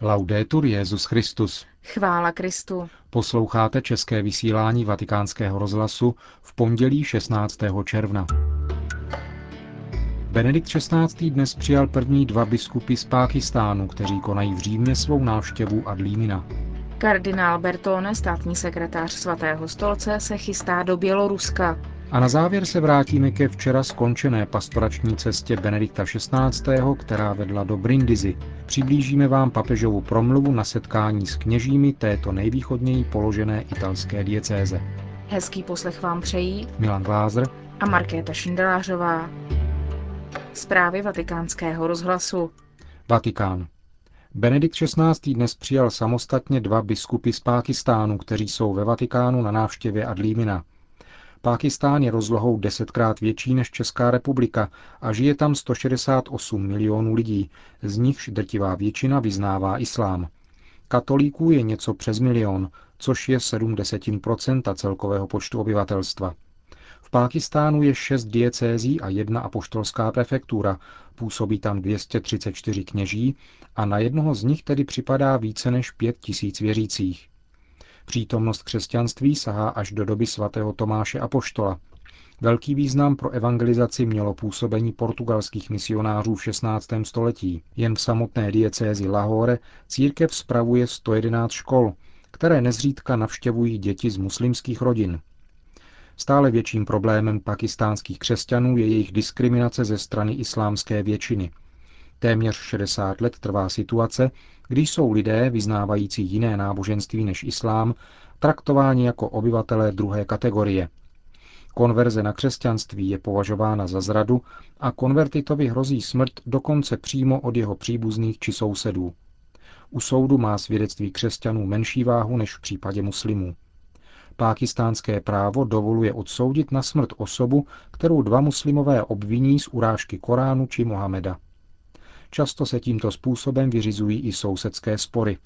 Laudetur Jezus Christus. Chvála Kristu. Posloucháte české vysílání Vatikánského rozhlasu v pondělí 16. června. Benedikt XVI. dnes přijal první dva biskupy z Pákistánu, kteří konají v Římě svou návštěvu Adlímina. Kardinál Bertone, státní sekretář svatého stolce, se chystá do Běloruska. A na závěr se vrátíme ke včera skončené pastorační cestě Benedikta XVI., která vedla do Brindisi. Přiblížíme vám papežovu promluvu na setkání s kněžími této nejvýchodněji položené italské diecéze. Hezký poslech vám přejí Milan Glázer a Markéta Šindelářová. Zprávy vatikánského rozhlasu. Vatikán. Benedikt XVI. dnes přijal samostatně dva biskupy z Pákistánu, kteří jsou ve Vatikánu na návštěvě Adlímina. Pákistán je rozlohou desetkrát větší než Česká republika a žije tam 168 milionů lidí, z nichž drtivá většina vyznává islám. Katolíků je něco přes milion, což je 70% celkového počtu obyvatelstva. V Pákistánu je šest diecézí a jedna apoštolská prefektura, působí tam 234 kněží a na jednoho z nich tedy připadá více než pět tisíc věřících. Přítomnost křesťanství sahá až do doby svatého Tomáše Apoštola. Velký význam pro evangelizaci mělo působení portugalských misionářů v 16. století. Jen v samotné diecézi Lahore církev spravuje 111 škol, které nezřídka navštěvují děti z muslimských rodin. Stále větším problémem pakistánských křesťanů je jejich diskriminace ze strany islámské většiny. Téměř 60 let trvá situace, když jsou lidé vyznávající jiné náboženství než islám traktováni jako obyvatelé druhé kategorie. Konverze na křesťanství je považována za zradu a konvertitovi hrozí smrt dokonce přímo od jeho příbuzných či sousedů. U soudu má svědectví křesťanů menší váhu než v případě muslimů. Pákistánské právo dovoluje odsoudit na smrt osobu, kterou dva muslimové obviní z urážky Koránu či Mohameda. Často se tímto způsobem vyřizují i sousedské spory.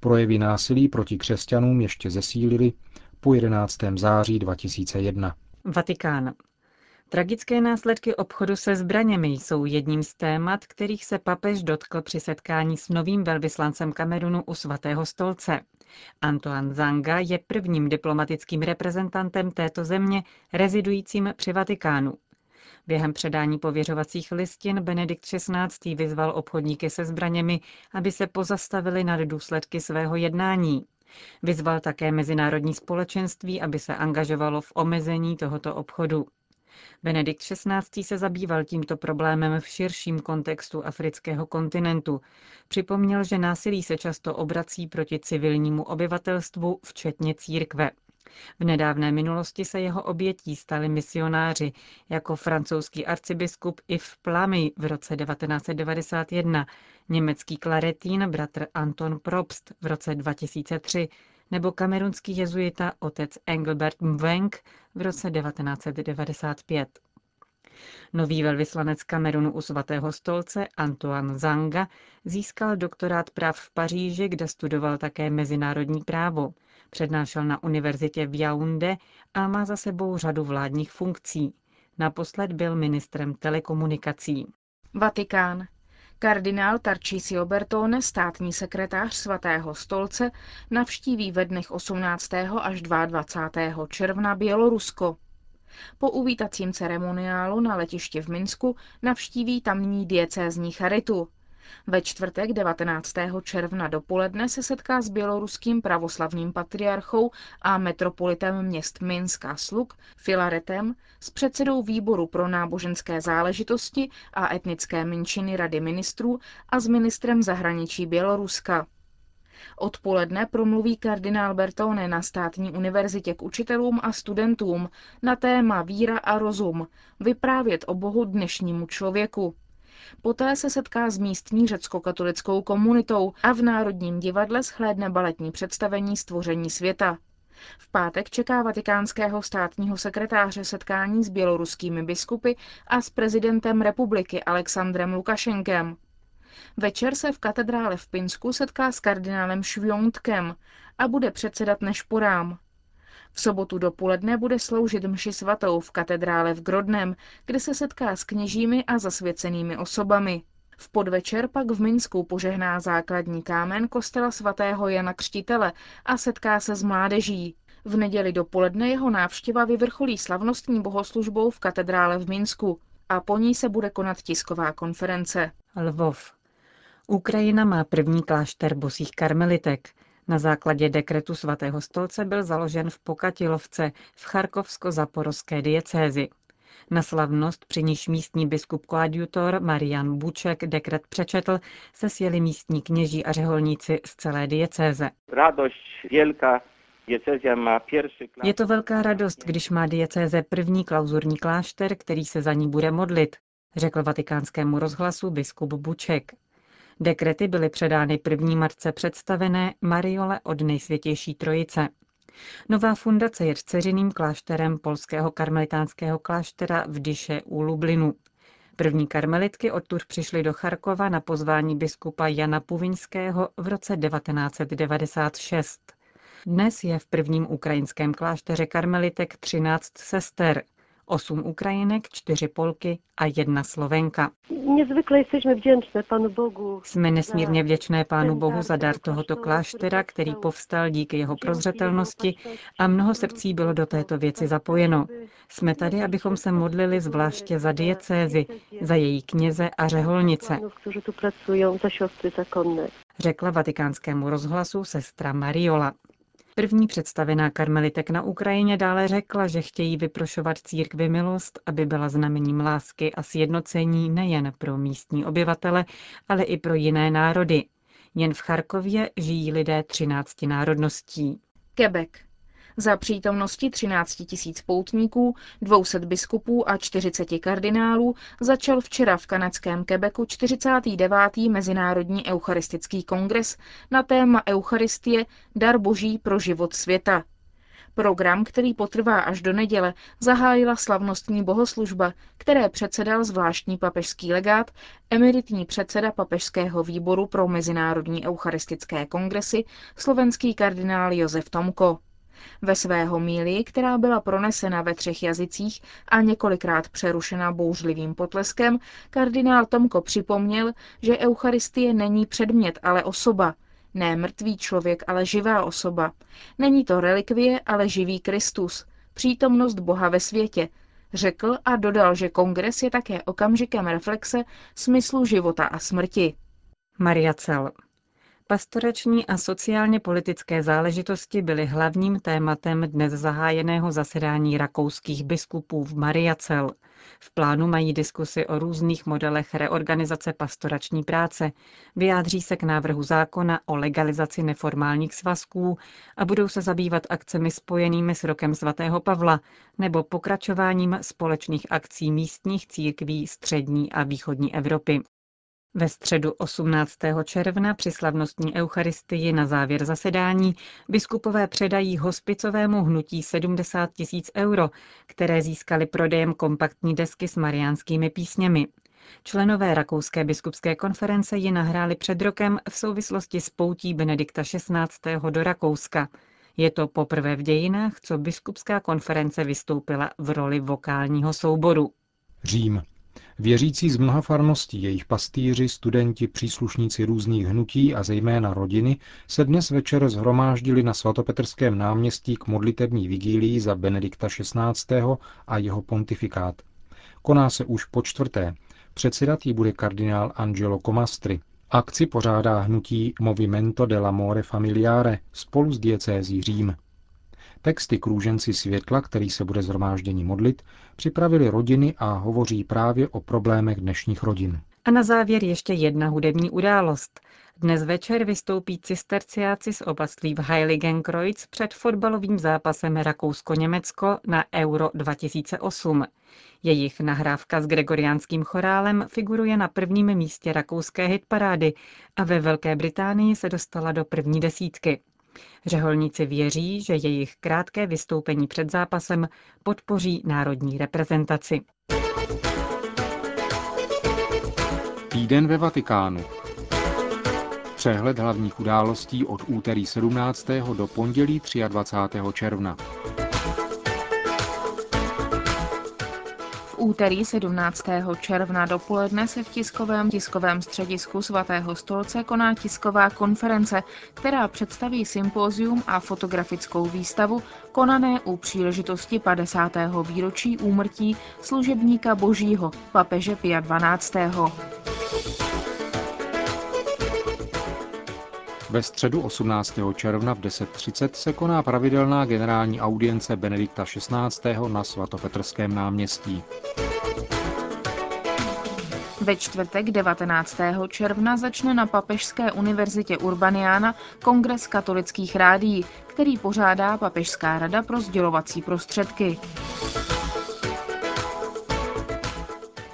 Projevy násilí proti křesťanům ještě zesílily po 11. září 2001. Vatikán. Tragické následky obchodu se zbraněmi jsou jedním z témat, kterých se papež dotkl při setkání s novým velvyslancem Kamerunu u svatého stolce. Antoine Zanga je prvním diplomatickým reprezentantem této země rezidujícím při Vatikánu. Během předání pověřovacích listin Benedikt XVI. vyzval obchodníky se zbraněmi, aby se pozastavili nad důsledky svého jednání. Vyzval také mezinárodní společenství, aby se angažovalo v omezení tohoto obchodu. Benedikt XVI. se zabýval tímto problémem v širším kontextu afrického kontinentu. Připomněl, že násilí se často obrací proti civilnímu obyvatelstvu, včetně církve. V nedávné minulosti se jeho obětí stali misionáři, jako francouzský arcibiskup Yves Plamy v roce 1991, německý klaretín bratr Anton Probst v roce 2003 nebo kamerunský jezuita otec Engelbert Mweng v roce 1995. Nový velvyslanec Kamerunu u svatého stolce Antoine Zanga získal doktorát práv v Paříži, kde studoval také mezinárodní právo. Přednášel na univerzitě v Yaoundé a má za sebou řadu vládních funkcí. Naposled byl ministrem telekomunikací. Vatikán. Kardinál Tarcísio Bertone, státní sekretář svatého stolce, navštíví ve dnech 18. až 22. června Bělorusko. Po uvítacím ceremoniálu na letišti v Minsku navštíví tamní diecézní charitu. Ve čtvrtek 19. června dopoledne se setká s běloruským pravoslavným patriarchou a metropolitem měst Minsk a Sluk, Filaretem, s předsedou výboru pro náboženské záležitosti a etnické menšiny Rady ministrů a s ministrem zahraničí Běloruska. Odpoledne promluví kardinál Bertone na státní univerzitě k učitelům a studentům na téma víra a rozum, vyprávět o Bohu dnešnímu člověku. Poté se setká s místní řecko-katolickou komunitou a v Národním divadle shlédne baletní představení Stvoření světa. V pátek čeká vatikánského státního sekretáře setkání s běloruskými biskupy a s prezidentem republiky Alexandrem Lukašenkem. Večer se v katedrále v Pinsku setká s kardinálem Švjontkem a bude předsedat nešporám. V sobotu dopoledne bude sloužit mši svatou v katedrále v Grodnem, kde se setká s kněžími a zasvěcenými osobami. V podvečer pak v Minsku požehná základní kámen kostela svatého Jana Křtitele a setká se s mládeží. V neděli dopoledne jeho návštěva vyvrcholí slavnostní bohoslužbou v katedrále v Minsku a po ní se bude konat tisková konference. Lvov. Ukrajina má první klášter bosých karmelitek. Na základě dekretu svatého stolce byl založen v Pokatilovce v Charkovsko-zaporozské diecézi. Na slavnost, při níž místní biskup koadjutor Marian Buček dekret přečetl, se sjeli místní kněží a řeholníci z celé diecéze. Má pierwszy Je to velká radost, když má diecéze první klauzurní klášter, který se za ní bude modlit, řekl vatikánskému rozhlasu biskup Buček. Dekrety byly předány první matce představené Mariole od nejsvětější trojice. Nová fundace je dceřiným klášterem polského karmelitánského kláštera v Dyše u Lublinu. První karmelitky odtud přišly do Charkova na pozvání biskupa Jana Puvinského v roce 1996. Dnes je v prvním ukrajinském klášteře karmelitek 13 sester, 8 Ukrajinek, 4 Polky a jedna Slovenka. Wdzięczne Panu Bogu. Jsme nesmírně vděčné Pánu Bohu za dar tohoto kláštera, který povstal díky jeho prozřetelnosti a mnoho srdcí bylo do této věci zapojeno. Jsme tady, abychom se modlili zvláště za diecézy, za její kněze a řeholnice, řekla vatikánskému rozhlasu sestra Mariola. První představená karmelitek na Ukrajině dále řekla, že chtějí vyprošovat církvi milost, aby byla znamením lásky a sjednocení nejen pro místní obyvatele, ale i pro jiné národy. Jen v Charkově žijí lidé 13 národností. Quebec. Za přítomnosti 13 tisíc poutníků, 200 biskupů a 40 kardinálů začal včera v kanadském Quebecu 49. Mezinárodní eucharistický kongres na téma Eucharistie dar boží pro život světa. Program, který potrvá až do neděle, zahájila slavnostní bohoslužba, které předsedal zvláštní papežský legát, emeritní předseda papežského výboru pro mezinárodní eucharistické kongresy, slovenský kardinál Josef Tomko. Ve své homílii, která byla pronesena ve třech jazycích a několikrát přerušena bouřlivým potleskem, kardinál Tomko připomněl, že Eucharistie není předmět, ale osoba. Ne mrtvý člověk, ale živá osoba. Není to relikvie, ale živý Kristus. Přítomnost Boha ve světě. Řekl a dodal, že kongres je také okamžikem reflexe smyslu života a smrti. Maria Cel. Pastorační a sociálně politické záležitosti byly hlavním tématem dnes zahájeného zasedání rakouských biskupů v Mariacel. V plánu mají diskusy o různých modelech reorganizace pastorační práce, vyjádří se k návrhu zákona o legalizaci neformálních svazků a budou se zabývat akcemi spojenými s rokem svatého Pavla nebo pokračováním společných akcí místních církví střední a východní Evropy. Ve středu 18. června při slavnostní eucharistii na závěr zasedání biskupové předají hospicovému hnutí 70 tisíc euro, které získali prodejem kompaktní desky s mariánskými písněmi. Členové Rakouské biskupské konference ji nahráli před rokem v souvislosti s poutí Benedikta XVI. do Rakouska. Je to poprvé v dějinách, co biskupská konference vystoupila v roli vokálního souboru. Řím. Věřící z mnoha farností, jejich pastýři, studenti, příslušníci různých hnutí a zejména rodiny se dnes večer zhromáždili na svatopetrském náměstí k modlitební vigílii za Benedikta XVI. a jeho pontifikát. Koná se už po čtvrté. Předsedat jí bude kardinál Angelo Comastri. Akci pořádá hnutí Movimento dell'Amore Familiare spolu s diecézí Řím. Texty k růženci světla, který se bude zhromáždění modlit, připravili rodiny a hovoří právě o problémech dnešních rodin. A na závěr ještě jedna hudební událost. Dnes večer vystoupí cisterciáci z oblastí v Heiligenkreuz před fotbalovým zápasem Rakousko-Německo na Euro 2008. Jejich nahrávka s gregoriánským chorálem figuruje na prvním místě rakouské hitparády a ve Velké Británii se dostala do první desítky. Řeholníci věří, že jejich krátké vystoupení před zápasem podpoří národní reprezentaci. Týden ve Vatikánu. Přehled hlavních událostí od úterý 17. do pondělí 23. června. Úterý 17. června dopoledne se v tiskovém tiskovém středisku svatého stolce koná tisková konference, která představí sympózium a fotografickou výstavu konané u příležitosti 50. výročí úmrtí služebníka božího papeže Pia 12. Ve středu 18. června v 10.30 se koná pravidelná generální audience Benedikta XVI. na svatopetrském náměstí. Ve čtvrtek 19. června začne na Papežské univerzitě Urbaniana kongres katolických rádií, který pořádá Papežská rada pro sdělovací prostředky.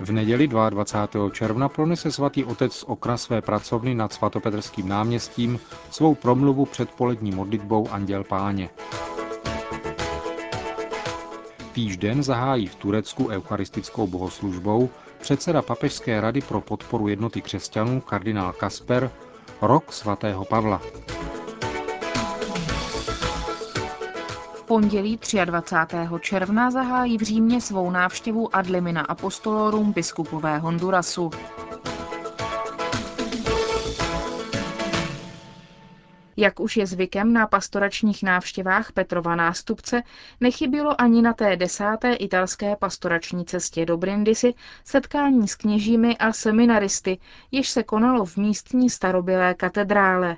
V neděli 22. června pronese svatý otec z okna své pracovny nad svatopetrským náměstím svou promluvu před polední modlitbou Anděl Páně. Týžden zahájí v Turecku eucharistickou bohoslužbou předseda Papežské rady pro podporu jednoty křesťanů kardinál Kasper rok svatého Pavla. Pondělí 23. června zahájí v Římě svou návštěvu Adlimina Apostolorum biskupové Hondurasu. Jak už je zvykem na pastoračních návštěvách Petrova nástupce, nechybilo ani na té desáté italské pastorační cestě do Brindisi setkání s kněžími a seminaristy, jež se konalo v místní starobylé katedrále.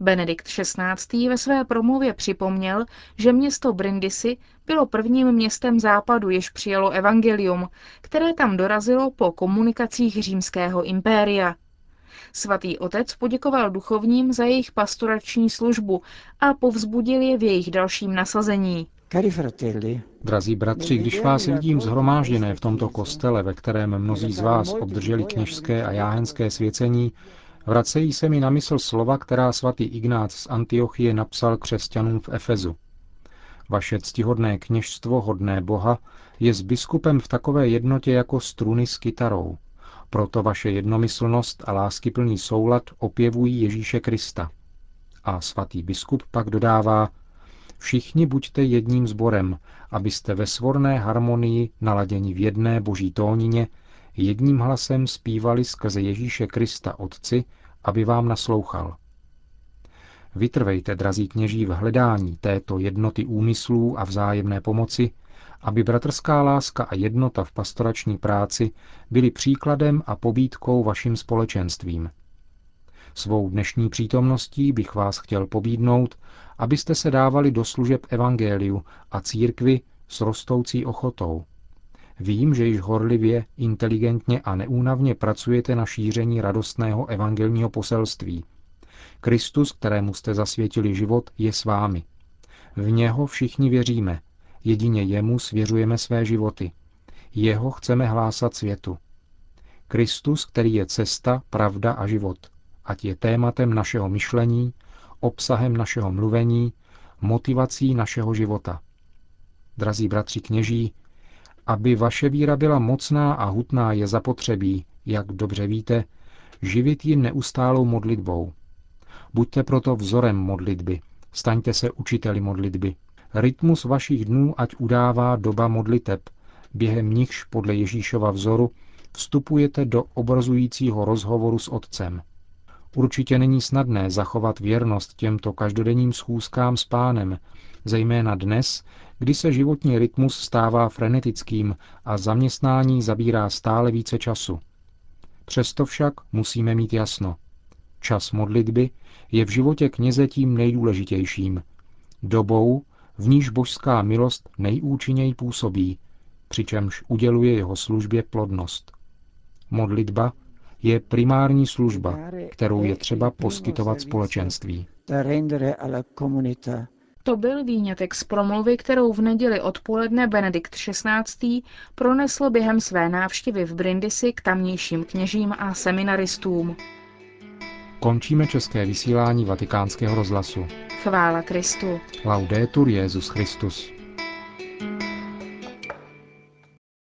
Benedikt XVI. ve své promluvě připomněl, že město Brindisi bylo prvním městem západu, jež přijalo evangelium, které tam dorazilo po komunikacích římského impéria. Svatý otec poděkoval duchovním za jejich pastorační službu a povzbudil je v jejich dalším nasazení. Drazí bratři, když vás vidím zhromážděné v tomto kostele, ve kterém mnozí z vás obdrželi kněžské a jáhenské svěcení, vracejí se mi na mysl slova, která svatý Ignác z Antiochie napsal křesťanům v Efezu. Vaše ctihodné kněžstvo, hodné Boha, je s biskupem v takové jednotě jako struny s kytarou. Proto vaše jednomyslnost a láskyplný soulad opěvují Ježíše Krista. A svatý biskup pak dodává, všichni buďte jedním sborem, abyste ve svorné harmonii naladěni v jedné boží tónině jedním hlasem zpívali skrze Ježíše Krista Otci, aby vám naslouchal. Vytrvejte, drazí kněží, v hledání této jednoty úmyslů a vzájemné pomoci, aby bratrská láska a jednota v pastorační práci byly příkladem a pobídkou vašim společenstvím. Svou dnešní přítomností bych vás chtěl pobídnout, abyste se dávali do služeb evangeliu a církvi s rostoucí ochotou, Vím, že již horlivě, inteligentně a neúnavně pracujete na šíření radostného evangelního poselství. Kristus, kterému jste zasvětili život, je s vámi. V něho všichni věříme, jedině jemu svěřujeme své životy. Jeho chceme hlásat světu. Kristus, který je cesta, pravda a život, ať je tématem našeho myšlení, obsahem našeho mluvení, motivací našeho života. Drazí bratři kněží, aby vaše víra byla mocná a hutná, je zapotřebí, jak dobře víte, živit ji neustálou modlitbou. Buďte proto vzorem modlitby, staňte se učiteli modlitby. Rytmus vašich dnů ať udává doba modliteb, během nichž podle Ježíšova vzoru vstupujete do obrazujícího rozhovoru s Otcem. Určitě není snadné zachovat věrnost těmto každodenním schůzkám s pánem, zejména dnes, kdy se životní rytmus stává frenetickým a zaměstnání zabírá stále více času. Přesto však musíme mít jasno. Čas modlitby je v životě kněze tím nejdůležitějším. Dobou, v níž božská milost nejúčinněji působí, přičemž uděluje jeho službě plodnost. Modlitba je primární služba, kterou je třeba poskytovat společenství. To byl výňatek z promluvy, kterou v neděli odpoledne Benedikt XVI. pronesl během své návštěvy v Brindisi k tamnějším kněžím a seminaristům. Končíme české vysílání vatikánského rozhlasu. Chvála Kristu. Laudetur Jezus Christus.